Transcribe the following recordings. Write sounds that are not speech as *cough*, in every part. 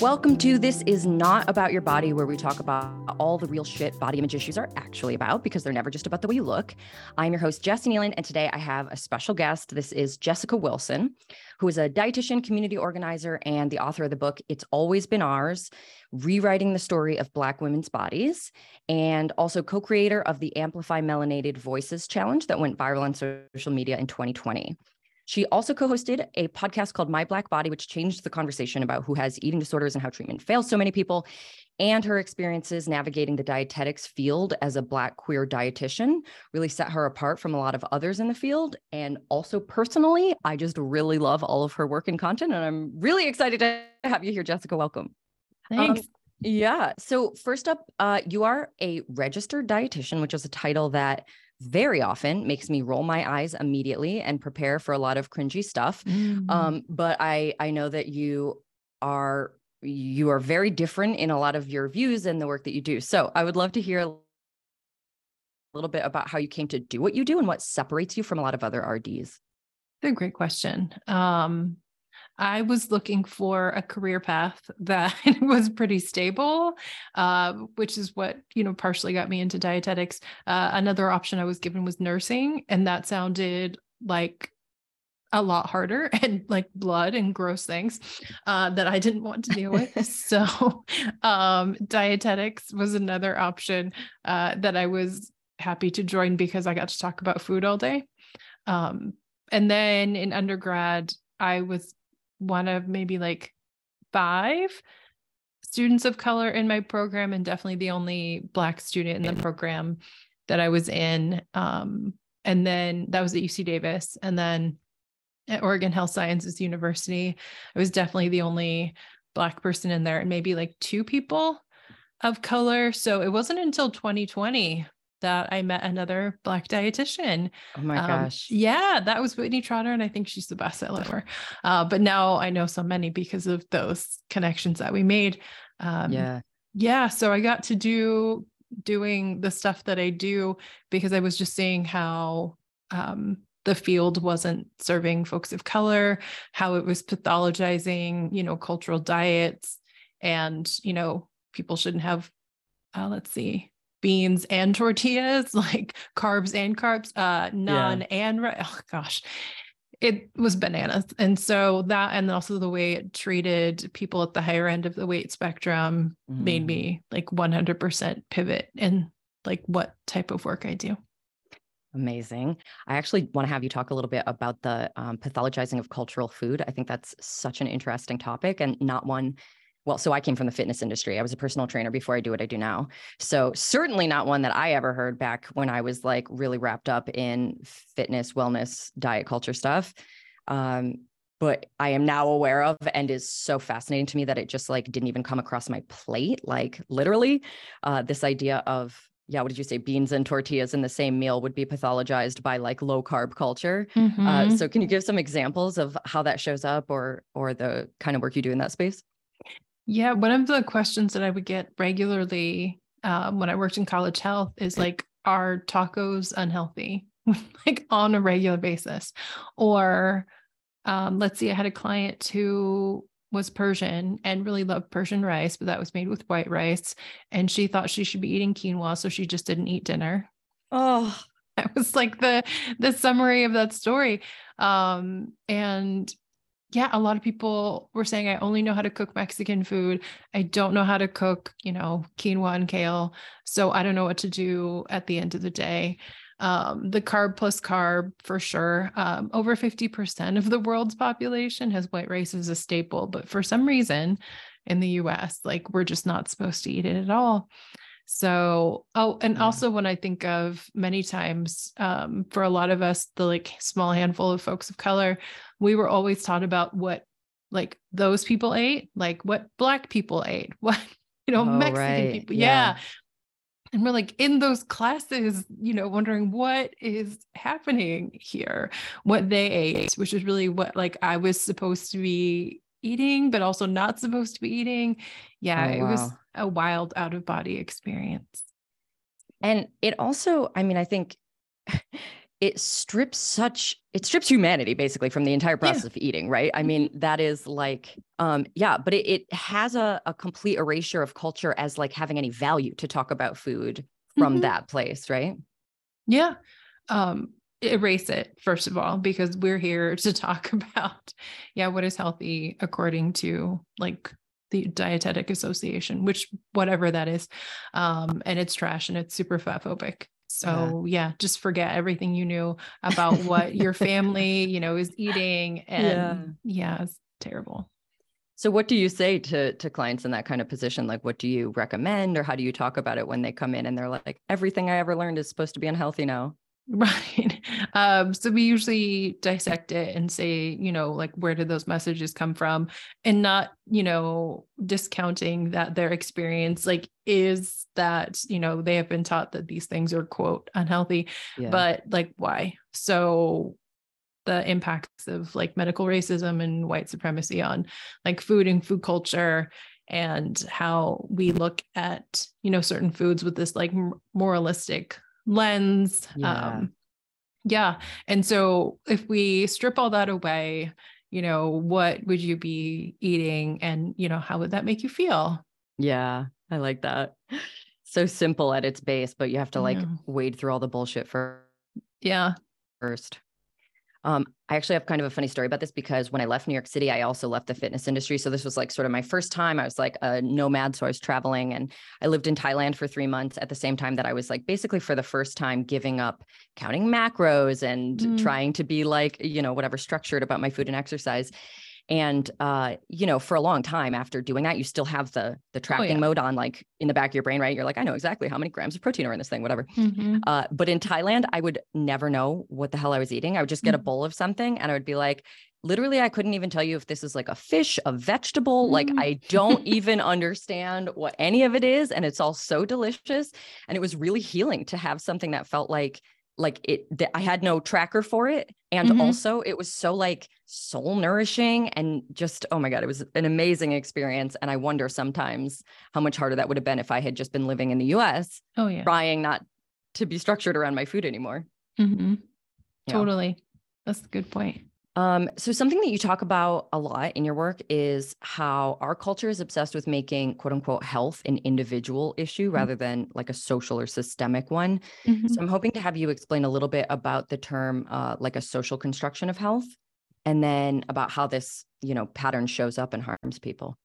Welcome to This Is Not About Your Body, where we talk about all the real shit body image issues are actually about because they're never just about the way you look. I'm your host, Jessi Kneeland, and today I have a special guest. This is Jessica Wilson, who is a dietitian, community organizer, and the author of the book It's Always Been Ours Rewriting the Story of Black Women's Bodies, and also co creator of the Amplify Melanated Voices Challenge that went viral on social media in 2020. She also co hosted a podcast called My Black Body, which changed the conversation about who has eating disorders and how treatment fails so many people, and her experiences navigating the dietetics field as a Black queer dietitian really set her apart from a lot of others in the field. And also, personally, I just really love all of her work and content. And I'm really excited to have you here, Jessica. Welcome. Thanks. Um, yeah. So, first up, uh, you are a registered dietitian, which is a title that very often makes me roll my eyes immediately and prepare for a lot of cringy stuff. Mm-hmm. Um, but I I know that you are you are very different in a lot of your views and the work that you do. So I would love to hear a little bit about how you came to do what you do and what separates you from a lot of other RDs. a great question. Um, I was looking for a career path *laughs* that was pretty stable, uh, which is what you know partially got me into dietetics. Uh, another option I was given was nursing, and that sounded like a lot harder *laughs* and like blood and gross things uh, that I didn't want to deal with. *laughs* so, um, dietetics was another option uh, that I was happy to join because I got to talk about food all day. Um, and then in undergrad, I was one of maybe like five students of color in my program and definitely the only black student in the program that I was in. Um, and then that was at UC Davis. And then at Oregon Health Sciences University, I was definitely the only black person in there and maybe like two people of color. So it wasn't until 2020 that I met another black dietitian. Oh my um, gosh. Yeah, that was Whitney Trotter. And I think she's the best at ever. Uh, but now I know so many because of those connections that we made. Um, yeah. Yeah. So I got to do doing the stuff that I do because I was just seeing how um, the field wasn't serving folks of color, how it was pathologizing, you know, cultural diets and, you know, people shouldn't have, uh, let's see, beans and tortillas, *laughs* like carbs and carbs, uh, none yeah. and oh gosh, it was bananas. And so that, and also the way it treated people at the higher end of the weight spectrum mm. made me like 100% pivot in like what type of work I do. Amazing. I actually want to have you talk a little bit about the um, pathologizing of cultural food. I think that's such an interesting topic and not one well, so I came from the fitness industry. I was a personal trainer before I do what I do now. So certainly not one that I ever heard back when I was like really wrapped up in fitness, wellness, diet culture stuff. Um, but I am now aware of and is so fascinating to me that it just like didn't even come across my plate. Like literally, uh, this idea of yeah, what did you say? Beans and tortillas in the same meal would be pathologized by like low carb culture. Uh, mm-hmm. Uh, so, can you give some examples of how that shows up, or or the kind of work you do in that space? Yeah, one of the questions that I would get regularly um, when I worked in college health is like, are tacos unhealthy? *laughs* like on a regular basis. Or um, let's see, I had a client who was Persian and really loved Persian rice, but that was made with white rice. And she thought she should be eating quinoa, so she just didn't eat dinner. Oh, *laughs* that was like the the summary of that story. Um, and yeah, a lot of people were saying, I only know how to cook Mexican food. I don't know how to cook, you know, quinoa and kale. So I don't know what to do at the end of the day. Um, the carb plus carb for sure. Um, over 50% of the world's population has white rice as a staple, but for some reason in the US, like we're just not supposed to eat it at all. So, oh, and yeah. also when I think of many times um, for a lot of us, the like small handful of folks of color, we were always taught about what like those people ate, like what black people ate, *laughs* what, you know, oh, Mexican right. people. Yeah. yeah. And we're like in those classes, you know, wondering what is happening here, what they ate, which is really what like I was supposed to be eating, but also not supposed to be eating. Yeah, oh, it was a wild out of body experience. And it also, I mean, I think *laughs* it strips such it strips humanity basically from the entire process yeah. of eating right i mean mm-hmm. that is like um yeah but it, it has a, a complete erasure of culture as like having any value to talk about food from mm-hmm. that place right yeah um erase it first of all because we're here *laughs* to talk about yeah what is healthy according to like the dietetic association which whatever that is um and it's trash and it's super fat phobic so yeah. yeah, just forget everything you knew about what your family, you know, is eating. *laughs* And yeah. yeah, it's terrible. So what do you say to to clients in that kind of position? Like what do you recommend or how do you talk about it when they come in and they're like, everything I ever learned is supposed to be unhealthy now? *laughs* Right. Um, so we usually dissect it and say, you know, like where did those messages come from? And not, you know, discounting that their experience like is that, you know, they have been taught that these things are quote unhealthy, yeah. but like why? So the impacts of like medical racism and white supremacy on like food and food culture and how we look at you know certain foods with this like moralistic lens. Yeah. Um, yeah. And so if we strip all that away, you know, what would you be eating and, you know, how would that make you feel? Yeah, I like that. So simple at its base, but you have to like yeah. wade through all the bullshit first. yeah first. Um, I actually have kind of a funny story about this because when I left New York City, I also left the fitness industry. So this was like sort of my first time. I was like a nomad. So I was traveling and I lived in Thailand for three months at the same time that I was like basically for the first time giving up counting macros and mm. trying to be like, you know, whatever structured about my food and exercise and uh, you know for a long time after doing that you still have the the tracking oh, yeah. mode on like in the back of your brain right you're like i know exactly how many grams of protein are in this thing whatever mm-hmm. uh, but in thailand i would never know what the hell i was eating i would just get mm-hmm. a bowl of something and i would be like literally i couldn't even tell you if this is like a fish a vegetable mm-hmm. like mm. i don't *laughs* even understand what any of it is and it's all so delicious and it was really healing to have something that felt like like it th- i had no tracker for it. And mm-hmm. also it was so like soul nourishing and just oh my god it was an amazing experience. And i wonder sometimes how much harder that would have been if i had just been living in the us oh yeah. trying not to be structured around my food anymore. Mm-hmm. totally. That's a good point um, so something that you talk about a lot in your work is how our culture is obsessed with making quote unquote health an individual issue mm-hmm. rather than like a social or systemic one. Mm-hmm. So I'm hoping to have you explain a little bit about the term uh, like a social construction of health and then about how this, you know, pattern shows up and harms people.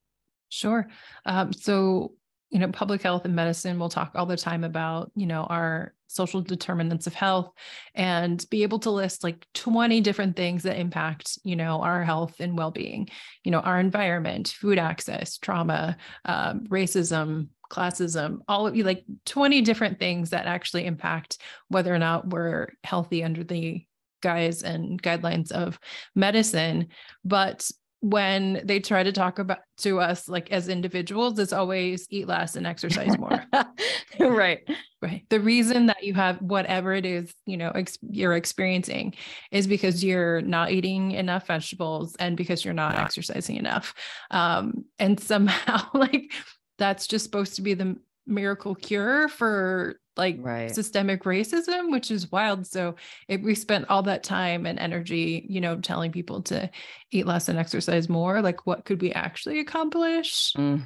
Sure. Um, so you know public health and medicine will talk all the time about you know our social determinants of health and be able to list like 20 different things that impact you know our health and well-being. You know our environment food access trauma um, racism classism all of you like 20 different things that actually impact whether or not we're healthy under the guise and guidelines of medicine. But when they try to talk about to us like as individuals it's always eat less and exercise more. *laughs* Right right the reason that you have whatever it is you know ex- you're experiencing is because you're not eating enough vegetables and because you're not exercising enough um and *laughs* somehow like that's just supposed to be the miracle cure for like right. systemic racism, which is wild. So if we spent all that time and energy, you know, telling people to eat less and exercise more, like what could we actually accomplish? Mm.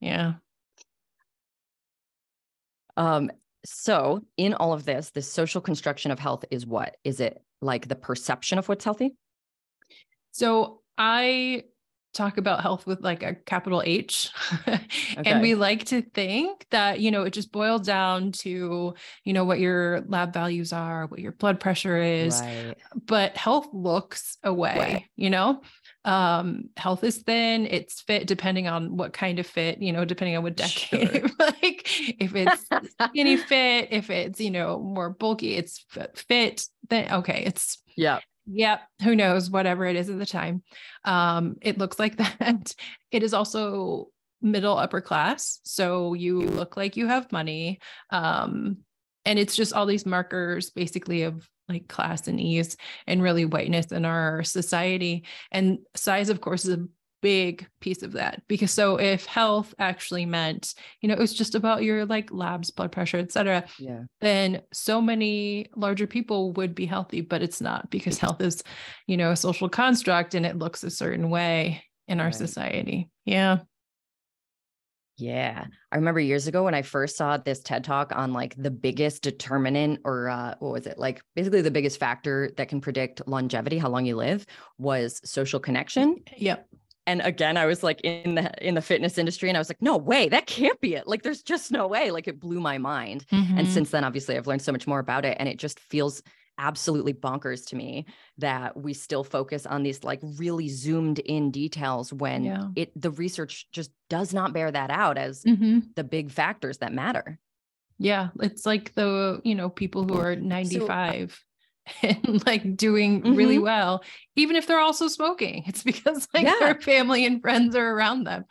Yeah. Um, so in all of this, the social construction of health is what? Is it like the perception of what's healthy? So I talk about health with like a capital H. *laughs* okay. And we like to think that, you know, it just boils down to, you know, what your lab values are, what your blood pressure is. Right. But health looks away, right. you know? Um, health is thin, it's fit depending on what kind of fit, you know, depending on what decade. Sure. *laughs* like if it's skinny *laughs* fit, if it's, you know, more bulky, it's fit, then okay, it's yeah Yep. Who knows? Whatever it is at the time. Um, it looks like *laughs* that. It is also middle upper class. So you look like you have money. Um, and it's just all these markers basically of like class and ease and really whiteness in our society. And size, of course, is a big piece of that because so if health actually meant you know it was just about your like labs blood pressure etc yeah then so many larger people would be healthy but it's not because health is you know a social construct and it looks a certain way in our Right. society yeah Yeah. I remember years ago when I first saw this TED talk on like the biggest determinant or uh, what was it? Like basically the biggest factor that can predict longevity, how long you live, was social connection. yep And again, I was like in the in the fitness industry and I was like, no way, that can't be it. Like there's just no way. Like it blew my mind. And Mhm. since then, obviously, I've learned so much more about it. And it just feels absolutely bonkers to me that we still focus on these like really zoomed in details when Yeah. it the research just does not bear that out as Mhm. the big factors that matter. Yeah, it's like the, you know, people who are 95 *laughs* and like doing really Mhm. well, even if they're also smoking. It's because like Yeah. their family and friends are around them.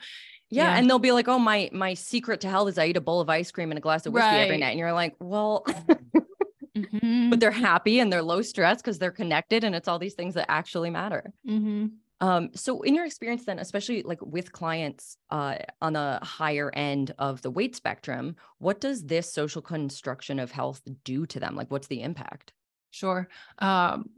Yeah, Yeah. And they'll be like, oh, my my secret to health is I eat a bowl of ice cream and a glass of whiskey every night. And you're like, well, *laughs* Mhm. but they're happy and they're low stress because they're connected and it's all these things that actually matter. Mhm. Um, so in your experience then, especially like with clients uh, on the higher end of the weight spectrum, what does this social construction of health do to them? Like what's the impact? Sure. Um,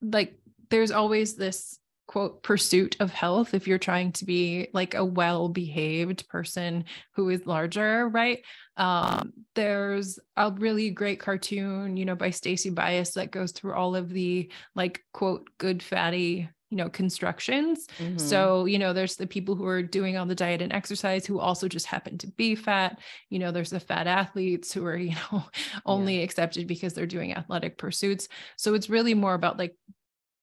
like there's always this quote pursuit of health if you're trying to be like a well-behaved person who is larger, right? Um, there's a really great cartoon, you know, by Stacy Bias that goes through all of the like quote good fatty, you know, constructions. Mhm. So, you know, there's the people who are doing all the diet and exercise who also just happen to be fat. You know, there's the fat athletes who are, *laughs* you know, only accepted because they're doing athletic pursuits. So it's really more about like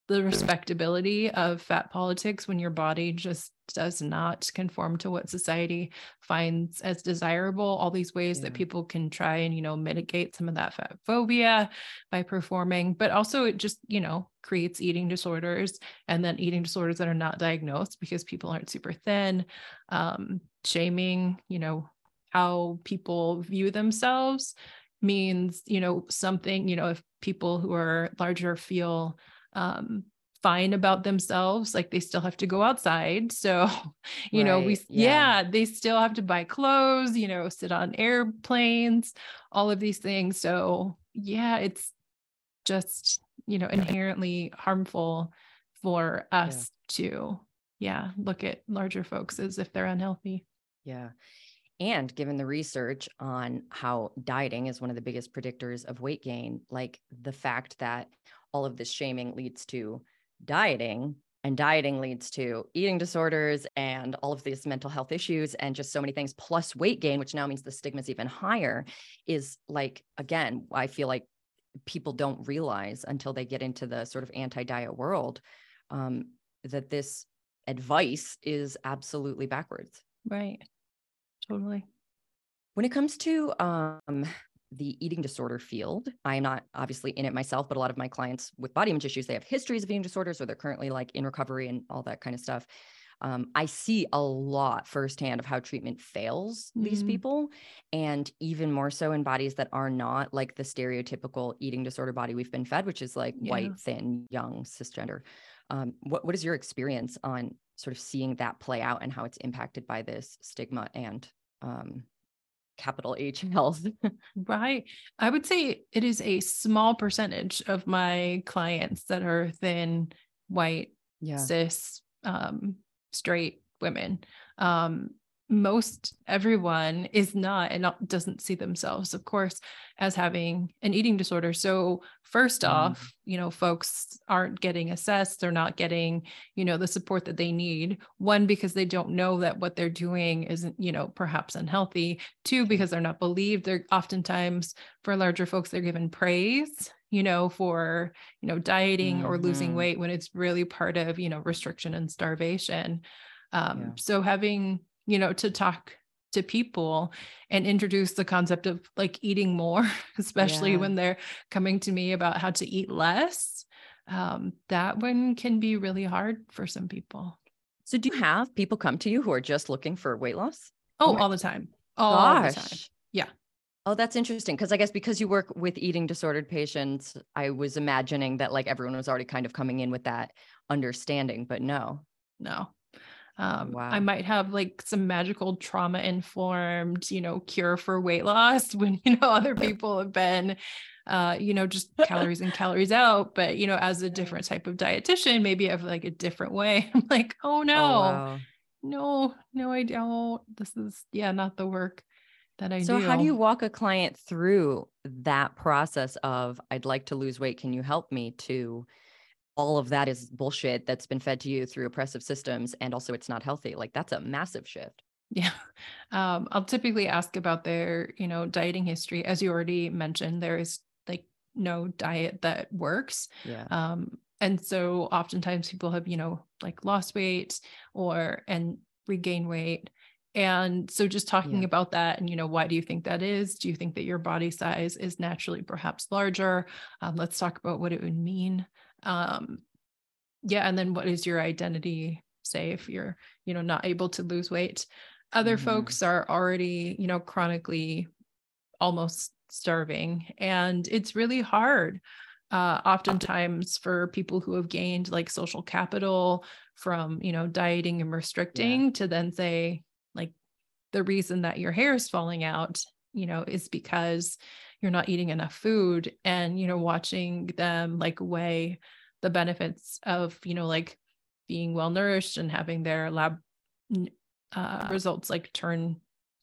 the respectability of fat politics when your body just does not conform to what society finds as desirable all these ways Yeah. that people can try and you know mitigate some of that fat phobia by performing but also it just you know creates eating disorders and then eating disorders that are not diagnosed because people aren't super thin um, shaming you know how people view themselves means you know something you know if people who are larger feel um fine about themselves like they still have to go outside. So *laughs* you know we yeah. yeah they still have to buy clothes you know sit on airplanes all of these things. So yeah it's just you know inherently harmful for us to yeah look at larger folks as if they're unhealthy. Yeah. And given the research on how dieting is one of the biggest predictors of weight gain, like the fact that all of this shaming leads to dieting and dieting leads to eating disorders and all of these mental health issues and just so many things plus weight gain which now means the stigma is even higher is like again i feel like people don't realize until they get into the sort of anti-diet world um, that this advice is absolutely backwards. Right. Totally. When it comes to um, the eating disorder field, I am not obviously in it myself, but a lot of my clients with body image issues, they have histories of eating disorders or they're currently like in recovery and all that kind of stuff. Um, I see a lot firsthand of how treatment fails these Mhm. people, and even more so in bodies that are not like the stereotypical eating disorder body we've been fed, which is like Yeah. white, thin, young, cisgender. Um, what what is your experience on sort of seeing that play out and how it's impacted by this stigma and um, capital H health? *laughs* Right. I would say it is a small percentage of my clients that are thin, white, yeah. cis, um, straight women. Um, most everyone is not and not, doesn't see themselves, of course, as having an eating disorder. So, first Mm. off, you know, folks aren't getting assessed, they're not getting, you know, the support that they need. One, because they don't know that what they're doing isn't, you know, perhaps unhealthy. Two, because they're not believed. They're oftentimes for larger folks, they're given praise you know, for, you know, dieting or losing Mhm. weight when it's really part of, you know, restriction and starvation. Um, Yeah. So having, you know, to talk to people and introduce the concept of like eating more, *laughs* especially Yeah. when they're coming to me about how to eat less, um, that one can be really hard for some people. So do you have people come to you who are just looking for weight loss? Oh, all the time. All the time. Gosh. Yeah. Oh, that's interesting. Because I guess because you work with eating disordered patients, I was imagining that like everyone was already kind of coming in with that understanding, but no. No. Um, wow. I might have like some magical trauma informed, you know, cure for weight loss *laughs* when, you know, other people have been, uh, you know, just *laughs* calories and calories out. But, you know, as a different type of dietitian, maybe I have like a different way. *laughs* I'm like, oh no, oh, wow. no, no, I don't. This is, yeah, not the work that I do. so do. how do you walk a client through that process of I'd like to lose weight, can you help me to all of that is bullshit that's been fed to you through oppressive systems and also it's not healthy. Like that's a massive shift. Yeah. *laughs* Um, I'll typically ask about their, you know, dieting history. As you already mentioned, there is like no diet that works. Yeah. Um, and so oftentimes people have, you know, like lost weight or and regain weight and so just talking yeah. about that and, you know, why do you think that is? Do you think that your body size is naturally perhaps larger? Um, let's talk about what it would mean. Um, yeah. And then what is your identity say if you're, you know, not able to lose weight? Other mm-hmm. folks are already, you know, chronically almost starving. And it's really hard uh, oftentimes for people who have gained like social capital from you know dieting and restricting yeah. to then say like the reason that your hair is falling out you know is because you're not eating enough food and you know watching them like weigh the benefits of you know like being well nourished and having their lab uh, results like turn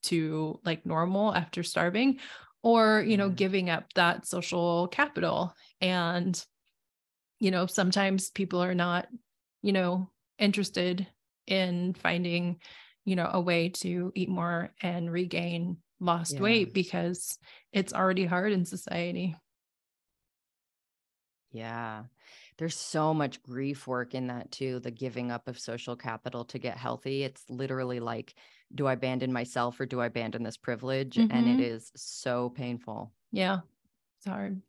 to like normal after starving or you know giving up that social capital. And you know sometimes people are not you know interested in finding you know, a way to eat more and regain lost yeah. weight because it's already hard in society. Yeah. There's so much grief work in that too, the giving up of social capital to get healthy. It's literally like, do I abandon myself or do I abandon this privilege? Mm-hmm. And it mm-hmm. so painful. Yeah. It's hard.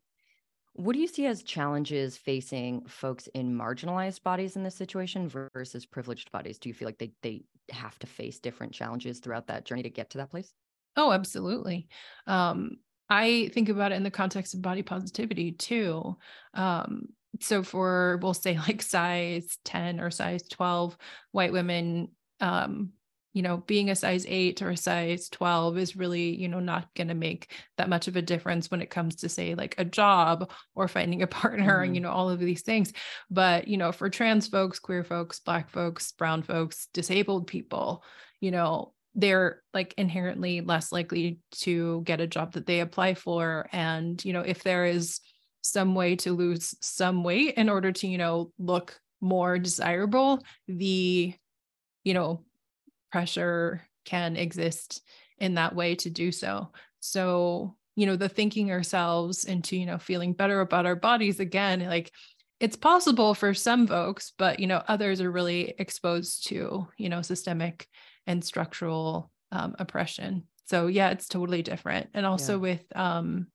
What do you see as challenges facing folks in marginalized bodies in this situation versus privileged bodies? Do you feel like they they have to face different challenges throughout that journey to get to that place? Oh, absolutely. Um, I think about it in the context of body positivity too. Um, so for we'll say *laughs* like size 10 or size 12 white women um, you know, being a size eight or a size 12 is really, you know, not going to make that much of a difference when it comes to, say, like a job or finding a *laughs* partner mm-hmm. and, you know, all of these things. But, you know, for trans folks, queer folks, Black folks, brown folks, disabled people, you know, they're like inherently less likely to get a job that they apply for. And, you know, if there is some way to lose some weight in order to, you know, look more desirable, the, you know, pressure can exist in that way to do so. So, you know, the thinking ourselves into, you know, feeling better about our bodies again, like it's possible for some folks, but, you know, others are really exposed to, you know, systemic and structural um, oppression. So, yeah, it's totally different. And also yeah. with um,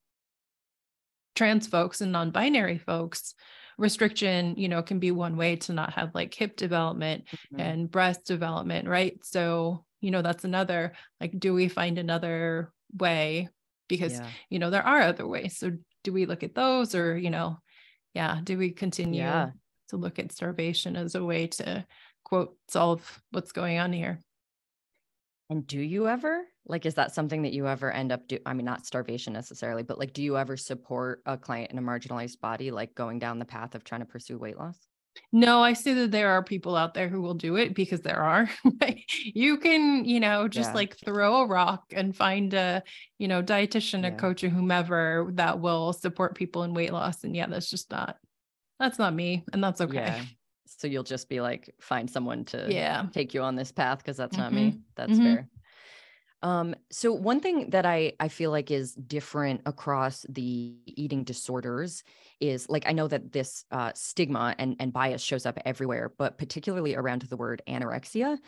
trans folks and non binary folks, restriction you know can be one way to not have like hip development mm-hmm. and breast development right so you know that's another like do we find another way because yeah. you know there are other ways so do we look at those or you know yeah do we continue yeah. to look at starvation as a way to quote solve what's going on here and do you ever like is that something that you ever end up do i mean not starvation necessarily but like do you ever support a client in a marginalized body like going down the path of trying to pursue weight loss no i see that there are people out there who will do it because there are *laughs* you can you know just yeah. like throw a rock and find a you know dietitian yeah. a coach or whomever that will support people in weight loss and yeah that's just not that's not me and that's okay yeah. So you'll just be like find someone to yeah take you on this path because that's mm-hmm. not me that's mm-hmm. fair um, so one thing that I I feel like is different across the eating disorders is like I know that this uh, stigma and and bias shows up everywhere, but particularly around the word anorexia,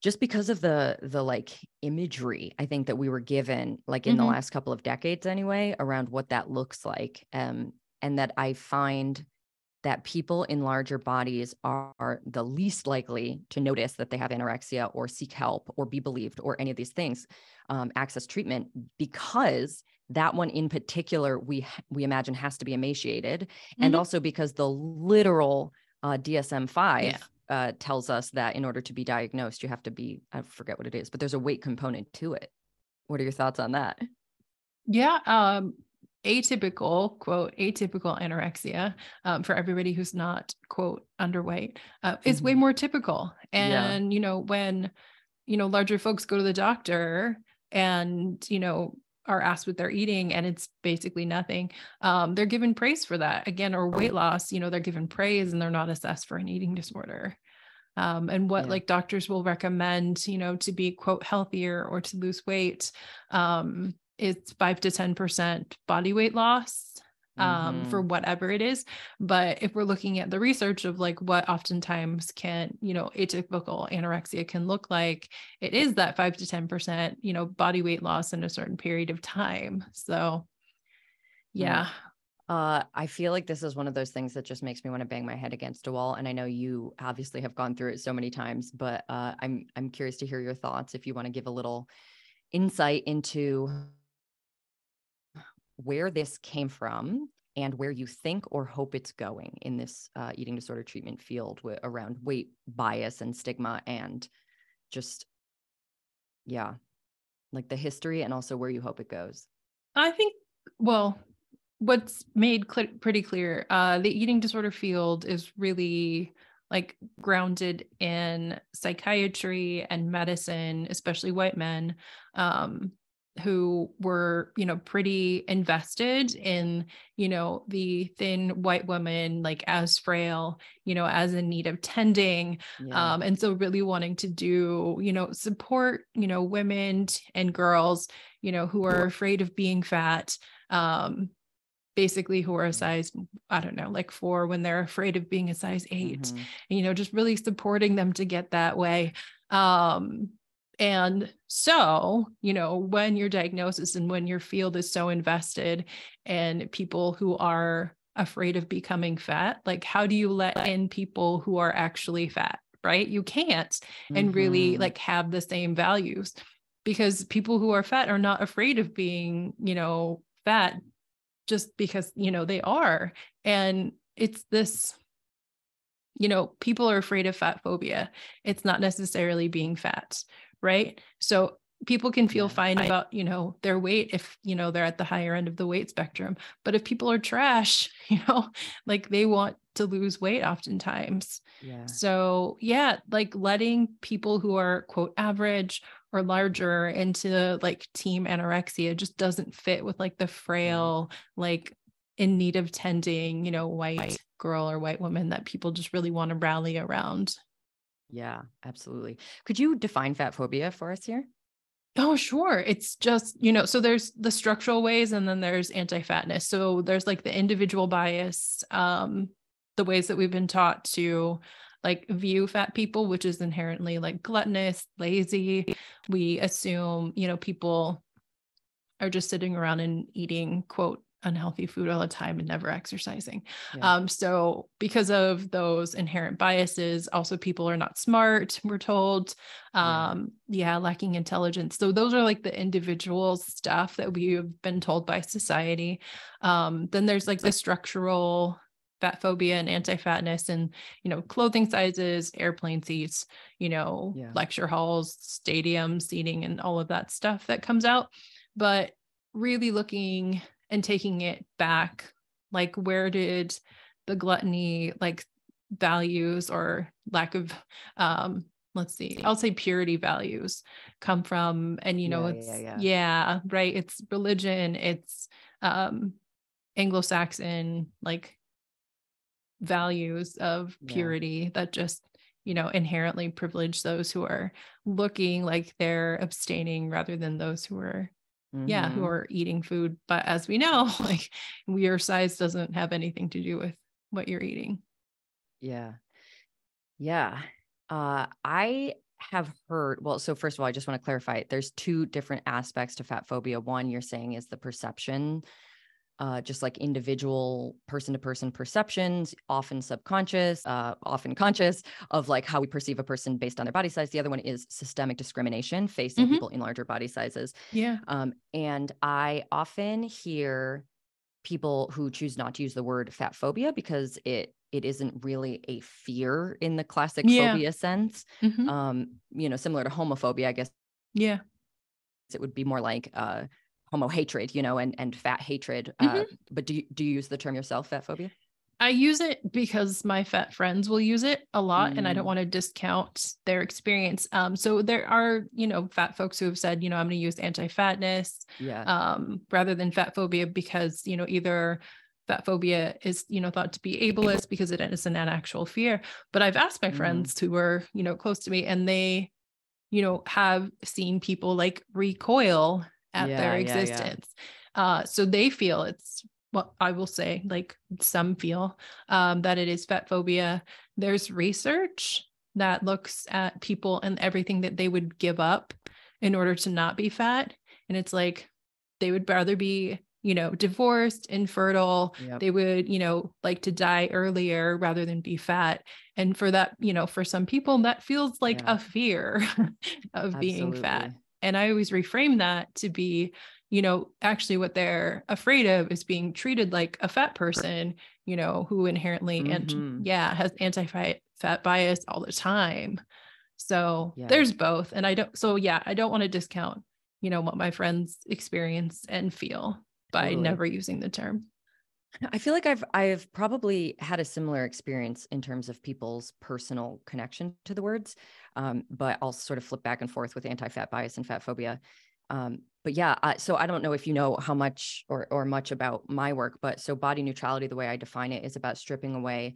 just because of the the like imagery I think that we were given like in mm-hmm. the last couple of decades anyway around what that looks like, um, and that I find that people in larger bodies are the least likely to notice that they have anorexia or seek help or be believed or any of these things um, access treatment because that one in particular we we imagine has to be emaciated mm-hmm. and also because the literal uh, dsm-5 yeah. uh, tells us that in order to be diagnosed, you have to be, I forget what it is, but there's a weight component to it. What are your thoughts on that? Yeah. Um, atypical quote atypical anorexia um, for everybody who's not quote underweight uh, is mm-hmm. way more typical and yeah. you know when you know larger folks go to the doctor and you know are asked what they're eating and it's basically nothing um, they're given praise for that again or weight loss you know they're given praise and they're not assessed for an eating disorder um, and what yeah. like doctors will recommend you know to be quote healthier or to lose weight um, it's five to ten percent body weight loss um, mm-hmm. for whatever it is. But if we're looking at the research of like what oftentimes can, you know, atypical anorexia can look like, it is that five to 10%, you know, body weight loss in a certain period of time. So, yeah. Uh, I feel like this is one of those things that just makes me want to bang my head against a wall. And I know you obviously have gone through it so many times, but uh, I'm I'm curious to hear your thoughts. If you want to give a little insight into where this came from and where you think or hope it's going in this uh, eating disorder treatment field w- around weight bias and stigma and just yeah like the history and also where you hope it goes. I think well what's made cl- pretty clear uh, the eating disorder field is really like grounded in psychiatry and medicine especially white men um, who were you know pretty invested in you know the thin white woman like as frail you know as in need of tending yeah. um and so really wanting to do you know support you know women and girls you know who are afraid of being fat um basically who are a size i don't know like 4 when they're afraid of being a size 8 mm-hmm. you know just really supporting them to get that way um and so, you know, when your diagnosis and when your field is so invested and people who are afraid of becoming fat, like how do you let in people who are actually fat, right? You can't and mm-hmm. really like have the same values because people who are fat are not afraid of being, you know, fat just because, you know, they are. And it's this you know, people are afraid of fat phobia. It's not necessarily being fat, right? So people can feel fine about, you know, their weight if, you know, they're at the higher end of the weight spectrum. But if people are trash, *laughs* you know, like they want to lose weight oftentimes. Yeah. So, yeah, like letting people who are quote average or larger into like team anorexia just doesn't fit with like the mm-hmm. frail, like in need of tending, you know, white girl or white woman that people just really want to rally around. Yeah, absolutely. Could you define fat phobia for us here? Oh, sure. It's just, you know, so there's the structural ways and then there's anti-fatness. So there's like the individual bias, um, the ways that we've been taught to like view fat people, which is inherently like gluttonous, lazy. We assume, you know, people are just sitting around and eating, quote, unhealthy food all the time and never exercising. Yeah. Um, so because of those inherent biases, also people are not smart, we're told. Um, yeah. yeah, lacking intelligence. So those are like the individual stuff that we've been told by society. Um, then there's like the structural fat phobia and anti-fatness and you know clothing sizes airplane seats you know yeah. lecture halls stadium seating and all of that stuff that comes out but really looking and taking it back like where did the gluttony like values or lack of um let's see i'll say purity values come from and you know yeah, it's yeah, yeah. yeah, right it's religion it's um anglo-saxon like values of purity that just you know inherently privilege those who are looking like they're abstaining rather than those who are mm-hmm. yeah, who mm-hmm. are eating food. But as we know, *laughs* like your size doesn't have anything to do with what you're eating. Yeah. Yeah. Uh, I have heard, well, so first of all, I just want to clarify there's two different aspects to fat phobia. One, you're saying is the perception uh, just like individual person to person perceptions, often subconscious, uh, often conscious of like how we perceive a person based on their body size. The other one is systemic discrimination facing mm-hmm. people in larger body sizes. Yeah. Um, and I often hear people who choose not to use the word fat phobia because it it isn't really a fear in the classic Yeah. phobia sense. Mhm. Um, you know, similar to homophobia, I guess yeah. it would be more like uh homo hatred, you know, and and fat hatred. Mm-hmm. Uh, but do you do you use the term yourself, fat phobia? I use it because my fat friends will use it a lot and I don't Mm. want to discount their experience. Um, so there are, you know, fat folks who have said, you know, I'm going to use anti-fatness Yeah. um, rather than fat phobia because, you know, either fat phobia is, you know, thought to be ableist because it isn't an actual fear. But I've asked my Mhm. friends who were, you know, close to me and they, you know, have seen people like recoil at Yeah, their yeah, yeah. existence. Uh, so they feel it's what I will say, like some feel um, that it is fat phobia. There's research that looks at people and everything that they would give up in order to not be fat. And it's like they would rather be, you know, divorced, infertile. Yep. They would, you know, like to die earlier rather than be fat. And for that, you know, for some people, that feels like Yeah. a fear *laughs* of being fat. And I always reframe that to be, you know, actually what they're afraid of is being treated like a fat person, you know, who inherently and Mhm. yeah, has anti-fat fat bias all the time. So Yeah. there's both. And I don't so yeah, I don't want to discount, you know, what my friends experience and feel by Totally. never using the term. I feel like I've I've probably had a similar experience in terms of people's personal connection to the words, um, but I'll sort of flip back and forth with anti-fat bias and fat phobia. Um, but yeah, I, so I don't know if you know how much or or much about my work, but so body neutrality, the way I define it, is about stripping away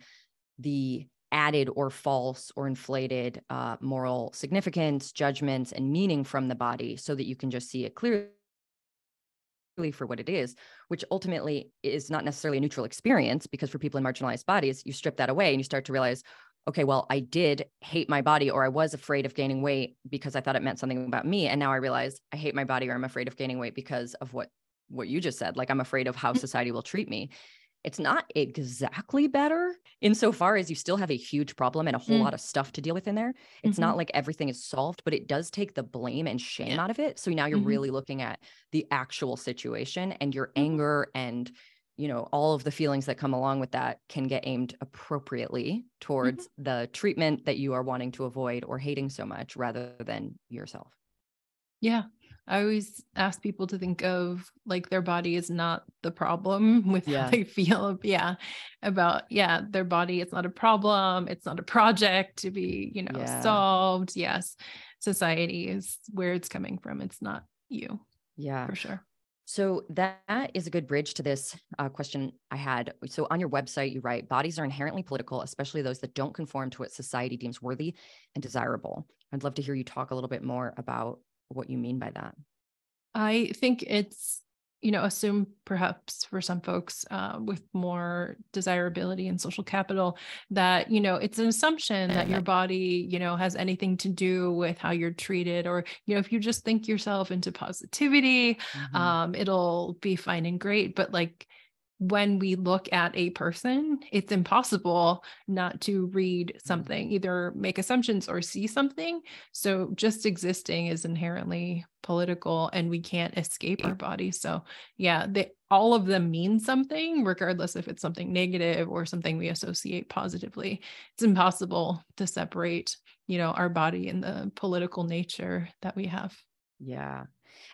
the added or false or inflated uh, moral significance, judgments, and meaning from the body, so that you can just see it clearly for what it is, which ultimately is not necessarily a neutral experience because for people in marginalized bodies, you strip that away and you start to realize, okay, well, I did hate my body or I was afraid of gaining weight because I thought it meant something about me. And now I realize I hate my body or I'm afraid of gaining weight because of what what you just said. Like I'm afraid of how Mm. society will treat me. It's not exactly better insofar as you still have a huge problem and a whole Mm. lot of stuff to deal with in there. It's not like everything is solved, but it does take the blame and shame Yeah. out of it. So now you're Mhm. really looking at the actual situation and your Mhm. anger and you know all of the feelings that come along with that can get aimed appropriately towards the treatment that you are wanting to avoid or hating so much rather than yourself. Yeah. I always ask people to think of like their body is not the problem *laughs* with Yeah. how they feel. Yeah. About, yeah, their body it's not a problem. It's not a project to be, you know, Yeah. solved. Yes. Society is where it's coming from. It's not you Yeah. for sure. So that is a good bridge to this uh, question I had. So on your website, you write bodies are inherently political, especially those that don't conform to what society deems worthy and desirable. I'd love to hear you talk a little bit more about what you mean by that. I think it's, you know, assume perhaps for some folks uh, with more desirability and social capital that, you know, it's an assumption that your body, you know, has anything to do with how you're treated. Or, you know, if you just think yourself into positivity, Mhm. um, it'll be fine and great. But like, when we look at a person, it's impossible not to read mm. something, either make assumptions or see something. So just existing is inherently political and we can't escape our body. So yeah, they all of them mean something, regardless if it's something negative or something we associate positively. It's impossible to separate, you know, our body and the political nature that we have. yeah.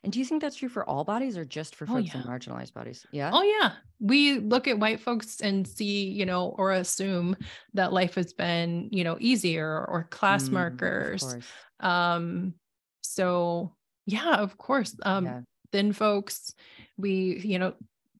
And do you think that's true for all bodies or just for Oh, folks in marginalized bodies? Yeah. Oh yeah. We look at white folks and see, you know, or assume that life has been, you know, easier or class Mm, markers. Um so yeah, of course. Um yeah. thin folks, we, you know,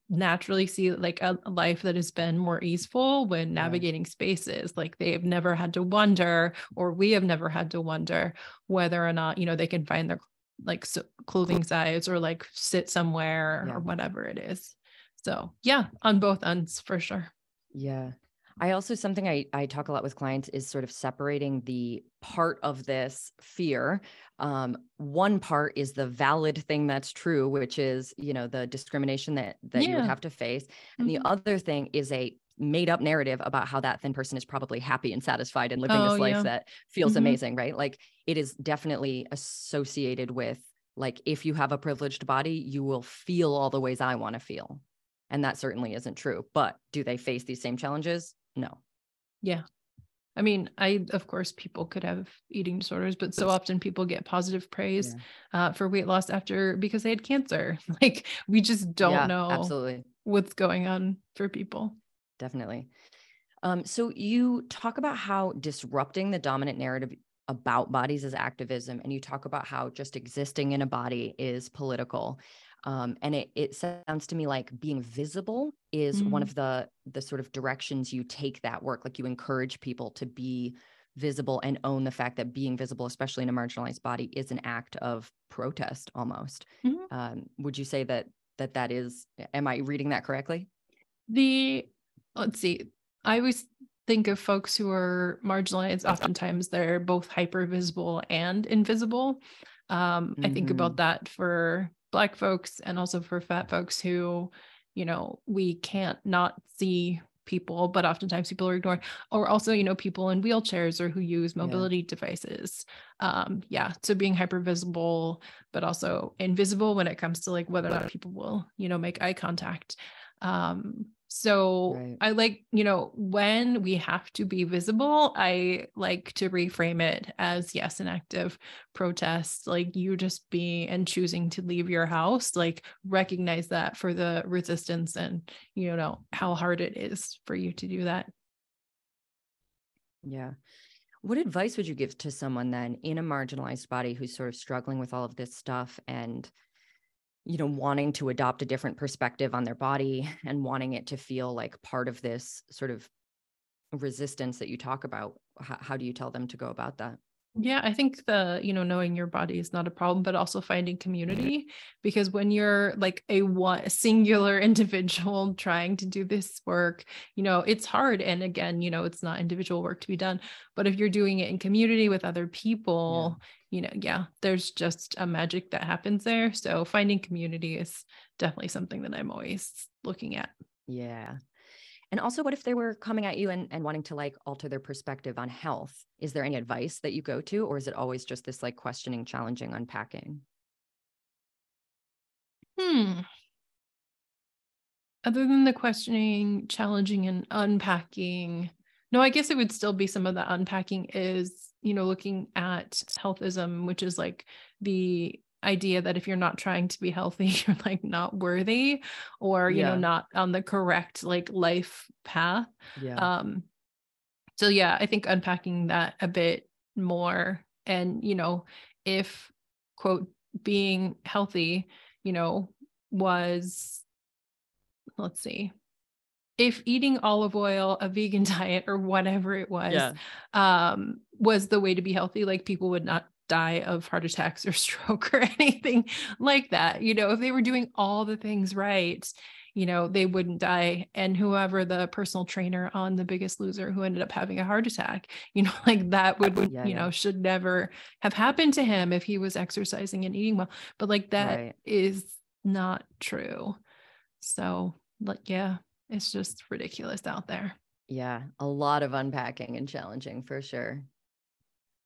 naturally see like a, life that has been more easeful when navigating spaces like they have never had to wonder or we have never had to wonder whether or not you know they can find their like so clothing size or like sit somewhere Yeah. or whatever it is so yeah on both ends for sure Yeah. I also something I I talk a lot with clients is sort of separating the part of this fear. Um, one part is the valid thing that's true, which is you know the discrimination that that you would have to face, and Mhm. the other thing is a made up narrative about how that thin person is probably happy and satisfied and living Oh, this life yeah. that feels Mhm. amazing, right? Like it is definitely associated with like if you have a privileged body, you will feel all the ways I want to feel. And that certainly isn't true. But do they face these same challenges? No. Yeah. I mean, I of course people could have eating disorders, but so often people get positive praise yeah. uh, for weight loss after because they had cancer. *laughs* Like we just don't yeah, know absolutely what's going on for people. Definitely. Um, so you talk about how disrupting the dominant narrative about bodies is activism, and you talk about how just existing in a body is political. Um, and it it sounds to me like being visible is mm-hmm. one of the the sort of directions you take that work. Like you encourage people to be visible and own the fact that being visible, especially in a marginalized body, is an act of protest almost. Mm-hmm. Um, would you say that that that is? Am I reading that correctly? The let's see. I always think of folks who are marginalized. Oftentimes, they're both hyper visible and invisible. Um, mm-hmm. I think about mm-hmm. that for black folks and also for fat folks who you know we can't not see people but oftentimes people are ignored or also you know people in wheelchairs or who use mobility yeah. devices um yeah so being hyper visible but also invisible when it comes to like whether or not people will you know make eye contact um so right. I like, you know, when we have to be visible, I like to reframe it as yes, an active protest, like you just being and choosing to leave your house, like recognize that for the resistance and, you know, how hard it is for you to do that. Yeah. What advice would you give to someone then in a marginalized body who's sort of struggling with all of this stuff and you know wanting to adopt a different perspective on their body *laughs* and wanting it to feel like part of this sort of resistance that you talk about how, how do you tell them to go about that yeah, I think the, you know, knowing your body is not a problem, but also finding community because when you're like a one singular *laughs* individual trying to do this work, you know, it's hard. And again, you know, it's not individual work to be done. But if you're doing it in community with other people. You know, yeah, there's just a magic that happens there. So finding community is definitely something that I'm always looking at. Yeah. And also, what if they were coming at you and, and wanting to like alter their perspective on health? Is there any advice that you go to, or is it always just this like questioning, challenging, unpacking? Hmm. Other than the questioning, challenging, and unpacking, no, I guess it would still be some of the unpacking is, you know, looking at healthism, which is like the idea that if you're not trying to be healthy *laughs* you're like not worthy or you yeah. know not on the correct like life path yeah um so yeah i think unpacking that a bit more and you know if quote being healthy you know was let's see if eating olive oil a vegan *laughs* diet or whatever it was yeah. um was the way to be healthy like people would not die of heart attacks or *laughs* stroke or anything like that. You know, if they were doing all the things right, you know, they wouldn't die. And whoever the personal trainer on The Biggest Loser who ended up having a heart attack, *laughs* you know, like that would, yeah, you yeah. know, should never have happened to him if he was exercising and eating well. But like that right. is not true. So, like, yeah, it's just ridiculous out there. Yeah, a lot of unpacking and challenging for sure.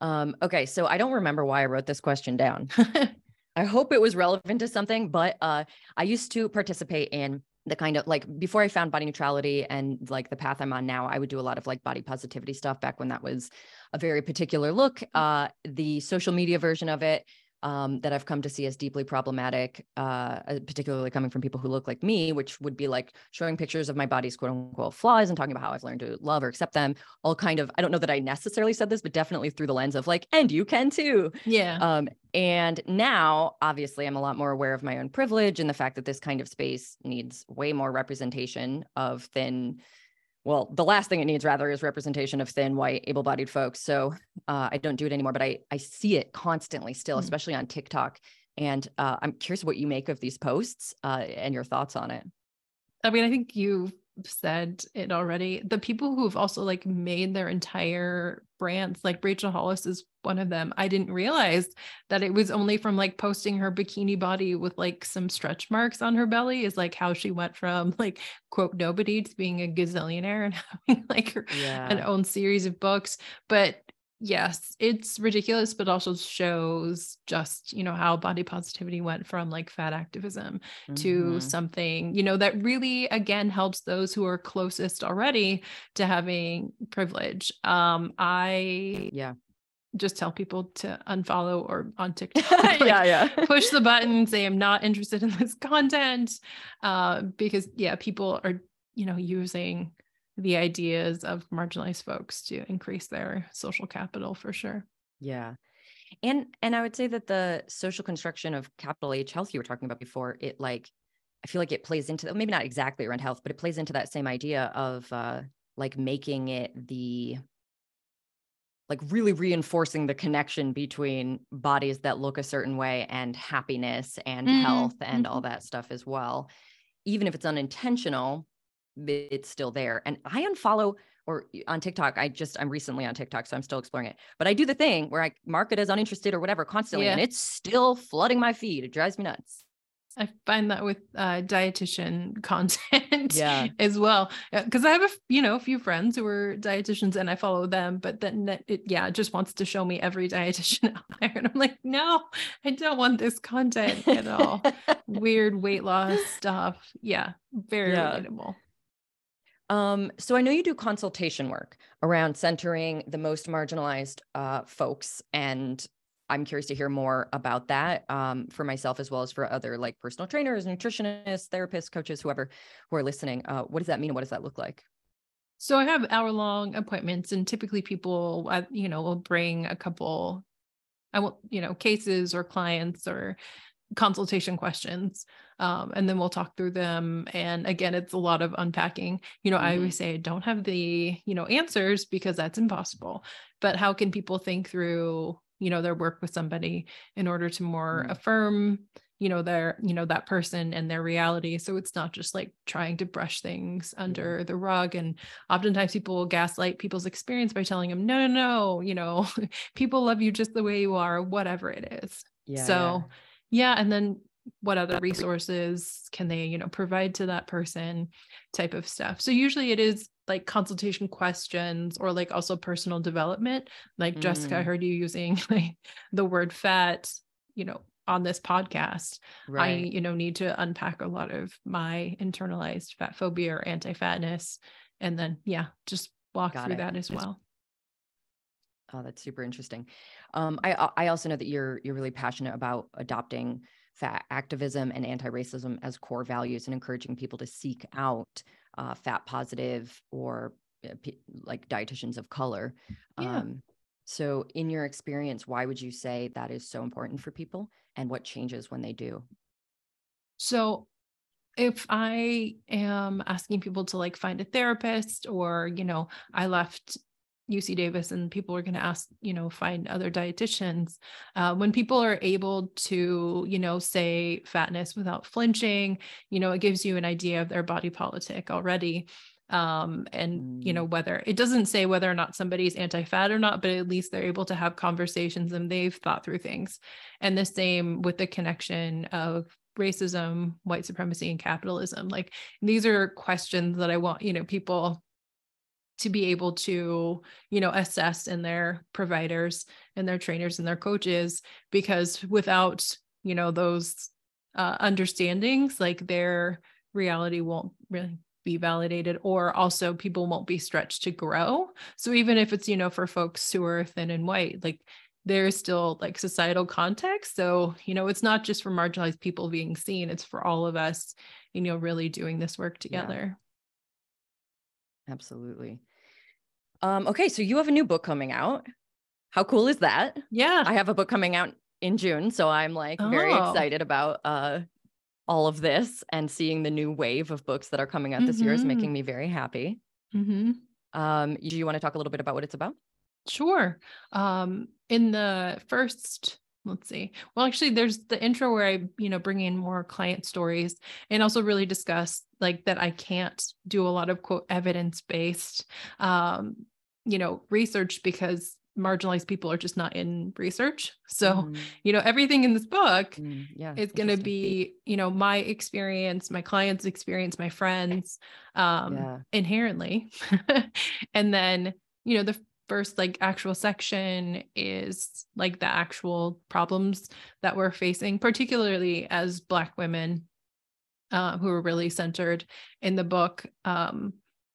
Um, okay, so I don't remember why I wrote this question down. *laughs* I hope it was relevant to something, but uh, I used to participate in the kind of like before I found body neutrality and like the path I'm on now, I would do a lot of like body positivity stuff back when that was a very particular look. Mm. Uh, the social media version of it um, that I've come to see as deeply problematic, uh, uh, particularly coming from people who look like me, which would be like showing pictures of my body's quote unquote flaws and talking about how I've learned to love or accept them. All kind of, I don't know that I necessarily said this, but definitely through the lens of like, and you can too. Yeah. Um, and now, obviously, I'm a lot more aware of my own privilege and the fact that this kind of space needs way more representation of thin well, the last thing it needs rather is representation of thin, white, able-bodied folks. So uh, I don't do it anymore, but I I see it constantly still, mm especially on TikTok. And uh, I'm curious what you make of these posts uh, and your thoughts on it. I mean, I think you said it already. The people who've also like made their entire brands, like Rachel Hollis is one of them. I didn't realize that it was only from like posting her bikini body with like some stretch marks on her belly is like how she went from like quote nobody to being a gazillionaire and *laughs* having like her yeah. an own series of books. But yes, it's ridiculous, but also shows just, you know, how body positivity went from like fat activism mm-hmm. to something, you know, that really again helps those who are closest already to having privilege. Um, I yeah just tell people to unfollow or on *laughs* TikTok. *laughs* like, yeah, yeah. push the *laughs* button, say I'm not interested in this content. Uh, because yeah, people are, you know, using the ideas of marginalized folks to increase their social capital for sure. Yeah. And and I would say that the social construction of capital H health you were talking about before, it like I feel like it plays into maybe not exactly around health, but it plays into that same idea of uh like making it the like really reinforcing the connection between bodies that look a certain way and happiness and mm-hmm. health and mm-hmm. all that stuff as well even if it's unintentional it's still there and i unfollow or on tiktok i just i'm recently on tiktok so i'm still exploring it but i do the thing where i mark it as uninterested or whatever constantly yeah. and it's still flooding my feed it drives me nuts I find that with uh, dietitian *laughs* content yeah. as well, because I have a you know a few friends who are dietitians and I follow them, but then it yeah it just wants to show me every *laughs* dietitian out there, and I'm like, no, I don't want this content at all. *laughs* Weird weight loss stuff, yeah, very yeah. relatable. Um, so I know you do consultation work around centering the most marginalized uh, folks and I'm curious to hear more about that um, for myself as well as for other like personal trainers, nutritionists, therapists, coaches, whoever who are listening. Uh, what does that mean? What does that look like? So I have hour long appointments, and typically people, uh, you know, will bring a couple, I will, you know, cases or clients or consultation questions um, and then we'll talk through them and again it's a lot of unpacking you know mm-hmm. i always say I don't have the you know answers because that's impossible but how can people think through you know their work with somebody in order to more mm-hmm. affirm you know their you know that person and their reality so it's not just like trying to brush things under the rug and oftentimes people will gaslight people's experience by telling them no no no you know *laughs* people love you just the way you are whatever it is yeah, so yeah. yeah and then what other resources can they you know provide to that person type of stuff so usually it is like consultation questions or like also personal development like mm. jessica i mm. heard you using *laughs* like the word fat you know on this podcast right. i you know need to unpack a lot of my internalized fat phobia or anti-fatness and then yeah just walk Got through it. that as well oh that's super interesting um, i i also know that you're you're really passionate about adopting fat activism and anti-racism as core values and encouraging people to seek out uh, fat positive or uh, like dietitians of color. Yeah. Um, so, in your experience, why would you say that is so important for people and what changes when they do? So, if I am asking people to like find a therapist or, you know, I left UC Davis and people are going to ask, you know, find other dietitians. Uh, when people are able to, you know, say fatness without flinching, you know, it gives you an idea of their body politic already. Um, and, you know, mm. whether it doesn't say whether or not somebody's anti fat or not, but at least they're able to have conversations and they've thought through things. And the same with the connection of racism, white supremacy, and capitalism. Like these are questions that I want, you know, people to be able to you know assess in their providers and their trainers and their coaches because without you know those uh, understandings like their reality won't really be validated or also people won't be stretched to grow. So even if it's you know for folks who are thin and white like there's still like societal context. So you know it's not just for marginalized people being seen. It's for all of us you know really doing this work together Absolutely. Um, okay, so you have a new book coming out. How cool is that? Yeah. I have a book coming out in June, so I'm like oh. very excited about uh all of this and seeing the new wave of books that are coming out this mm-hmm. year is making mm-hmm. me very happy. Mm-hmm. Um, do you want to talk a little bit about what it's about? Sure. Um, in the first let's see. Well, actually, there's the intro where I, you know, bring in more client stories and also really discuss like that I can't do a lot of quote evidence based, um, you know, research because marginalized people are just not in research. So, mm. you know, everything in this book mm, yeah, is going to be, you know, my experience, my clients' experience, my friends, um, yeah. inherently. *laughs* and then, you know, the first like actual section is like the actual problems that we're facing, particularly as Black women uh, who are really centered in the book. Um,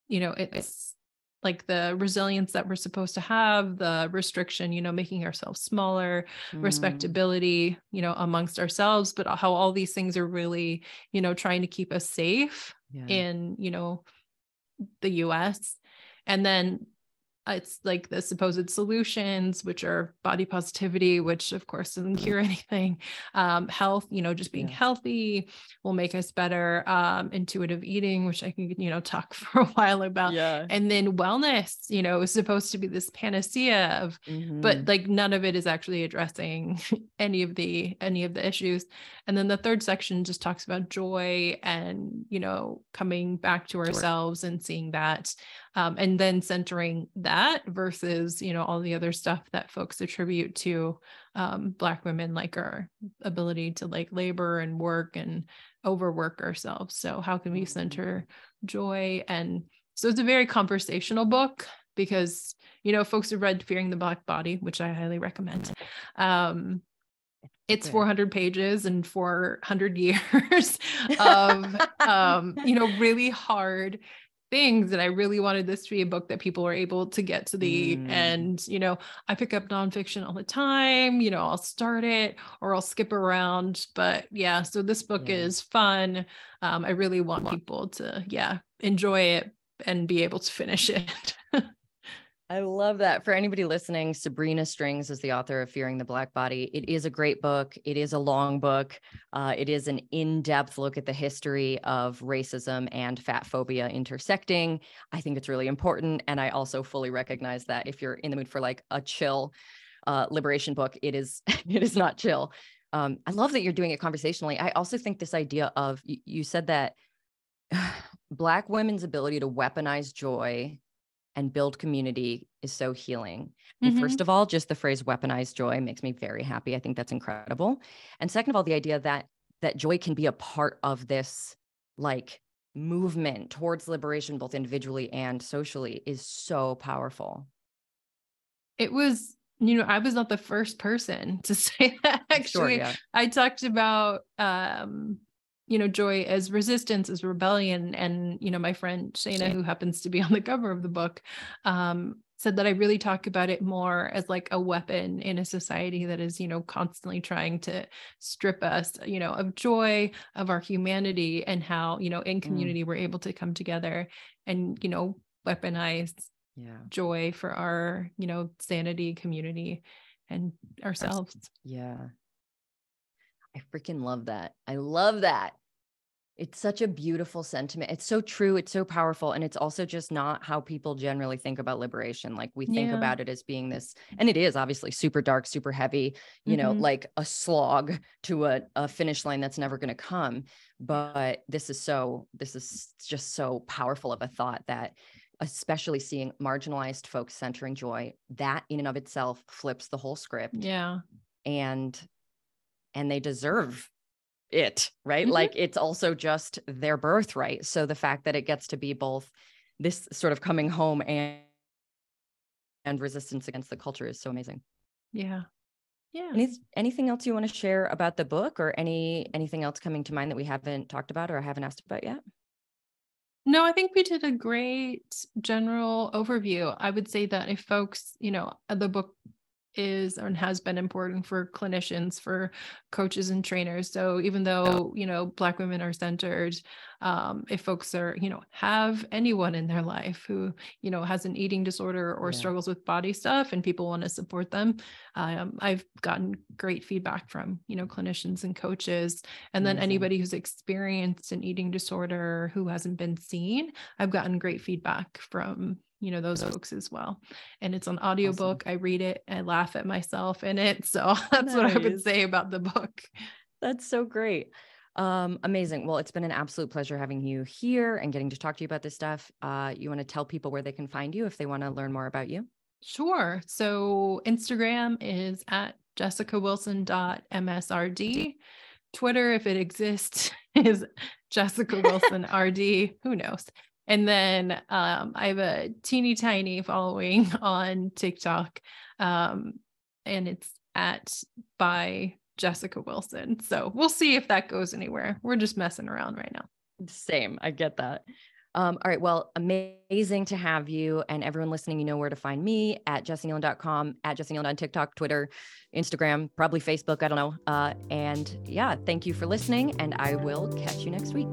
you know, it's like the resilience that we're supposed to have, the restriction, you know, making ourselves smaller, mm. respectability, you know, amongst ourselves, but how all these things are really, you know, trying to keep us safe yeah. in, you know, the US. And then it's like the supposed solutions which are body positivity which of course doesn't cure *laughs* anything um, health you know just being yeah. healthy will make us better um, intuitive eating which i can you know talk *laughs* for a while about yeah. and then wellness you know is supposed to be this panacea of mm-hmm. but like none of it is actually addressing *laughs* any of the any of the issues and then the third section just talks about joy and you know coming back to ourselves sure. and seeing that um, and then centering that versus you know all the other stuff that folks attribute to um, black women like our ability to like labor and work and overwork ourselves. So how can we mm-hmm. center joy? And so it's a very conversational book because you know folks have read fearing the black body which i highly recommend um, it's 400 pages and 400 *laughs* years of um, you know really hard things and i really wanted this to be a book that people were able to get to the mm. and you know i pick up nonfiction all the time you know i'll start it or i'll skip around but yeah so this book yeah. is fun um, i really want people to yeah enjoy it and be able to finish *laughs* it I love that. For anybody listening, Sabrina Strings is the author of Fearing the Black Body. It is a great book. It is a long book. Uh, it is an in depth look at the history of racism and fat phobia intersecting. I think it's really important. And I also fully recognize that if you're in the mood for like a chill uh, liberation book, it is *laughs* it is not chill. Um, I love that you're doing it conversationally. I also think this idea of you, you said that *sighs* Black women's ability to weaponize joy and build community is so healing. Mm-hmm. first of all, just the phrase weaponized joy makes me very happy. I think that's incredible. And second of all, the idea that that joy can be a part of this like movement towards liberation both individually and socially is so powerful. It was you know, I was not the first person to *laughs* say that actually. Sure, yeah. I talked about um you know joy as resistance as rebellion and you know my friend shana who happens to be on the cover of the book um, said that i really talk about it more as like a weapon in a society that is you know constantly trying to strip us you know of joy of our humanity and how you know in mm. community mm. we're able to come together and you know weaponize yeah. joy for our you know sanity community and ourselves yeah I freaking love that. I love that it's such a beautiful sentiment. It's so true. It's so powerful. And it's also just not how people generally think about liberation. Like we think yeah. about it as being this, and it is obviously super dark, super heavy, you mm-hmm. know, like a slog to a, a finish line that's never going to come. But this is so, this is just so powerful of a thought that especially seeing marginalized folks centering joy, that in and of itself flips the whole script. Yeah. And and they deserve it, right? Mm-hmm. Like it's also just their birthright. So the fact that it gets to be both this sort of coming home and and resistance against the culture is so amazing. Yeah. Yeah. Any, anything else you want to share about the book or any anything else coming to mind that we haven't talked about or I haven't asked about yet? No, I think we did a great general overview. I would say that if folks, you know, the book is and has been important for clinicians for coaches and trainers. So even though you know black women are centered um, if folks are you know have anyone in their life who you know has an eating disorder or yeah. struggles with body stuff and people want to support them um, i've gotten great feedback from you know clinicians and coaches. And then anybody who's experienced an eating disorder who hasn't been seen i've gotten great feedback from you know those folks as well. And it's an audiobook. Awesome. i read it i laugh at myself in it. *laughs* So that's nice. what i would say about the book. That's so great. Um amazing. Well it's been an absolute pleasure having you here and getting to talk to you about this stuff. Uh you want to tell people where they can find you if they want to learn more about you? Sure. So instagram is at jessicawilson.msrd twitter if it exists *laughs* is jessica wilson rd who knows And then um, I have a teeny tiny following *laughs* on TikTok. Um, and it's at by Jessica Wilson. So we'll see if that goes anywhere. We're just messing around right now. Same. I get that. Um, all right. Well, amazing to have you and everyone listening. You know where to find me at jessikneeland.com, at jessikneeland on TikTok, Twitter, Instagram, probably Facebook. I don't know. Uh, and yeah, thank you for listening. And I will catch you next week.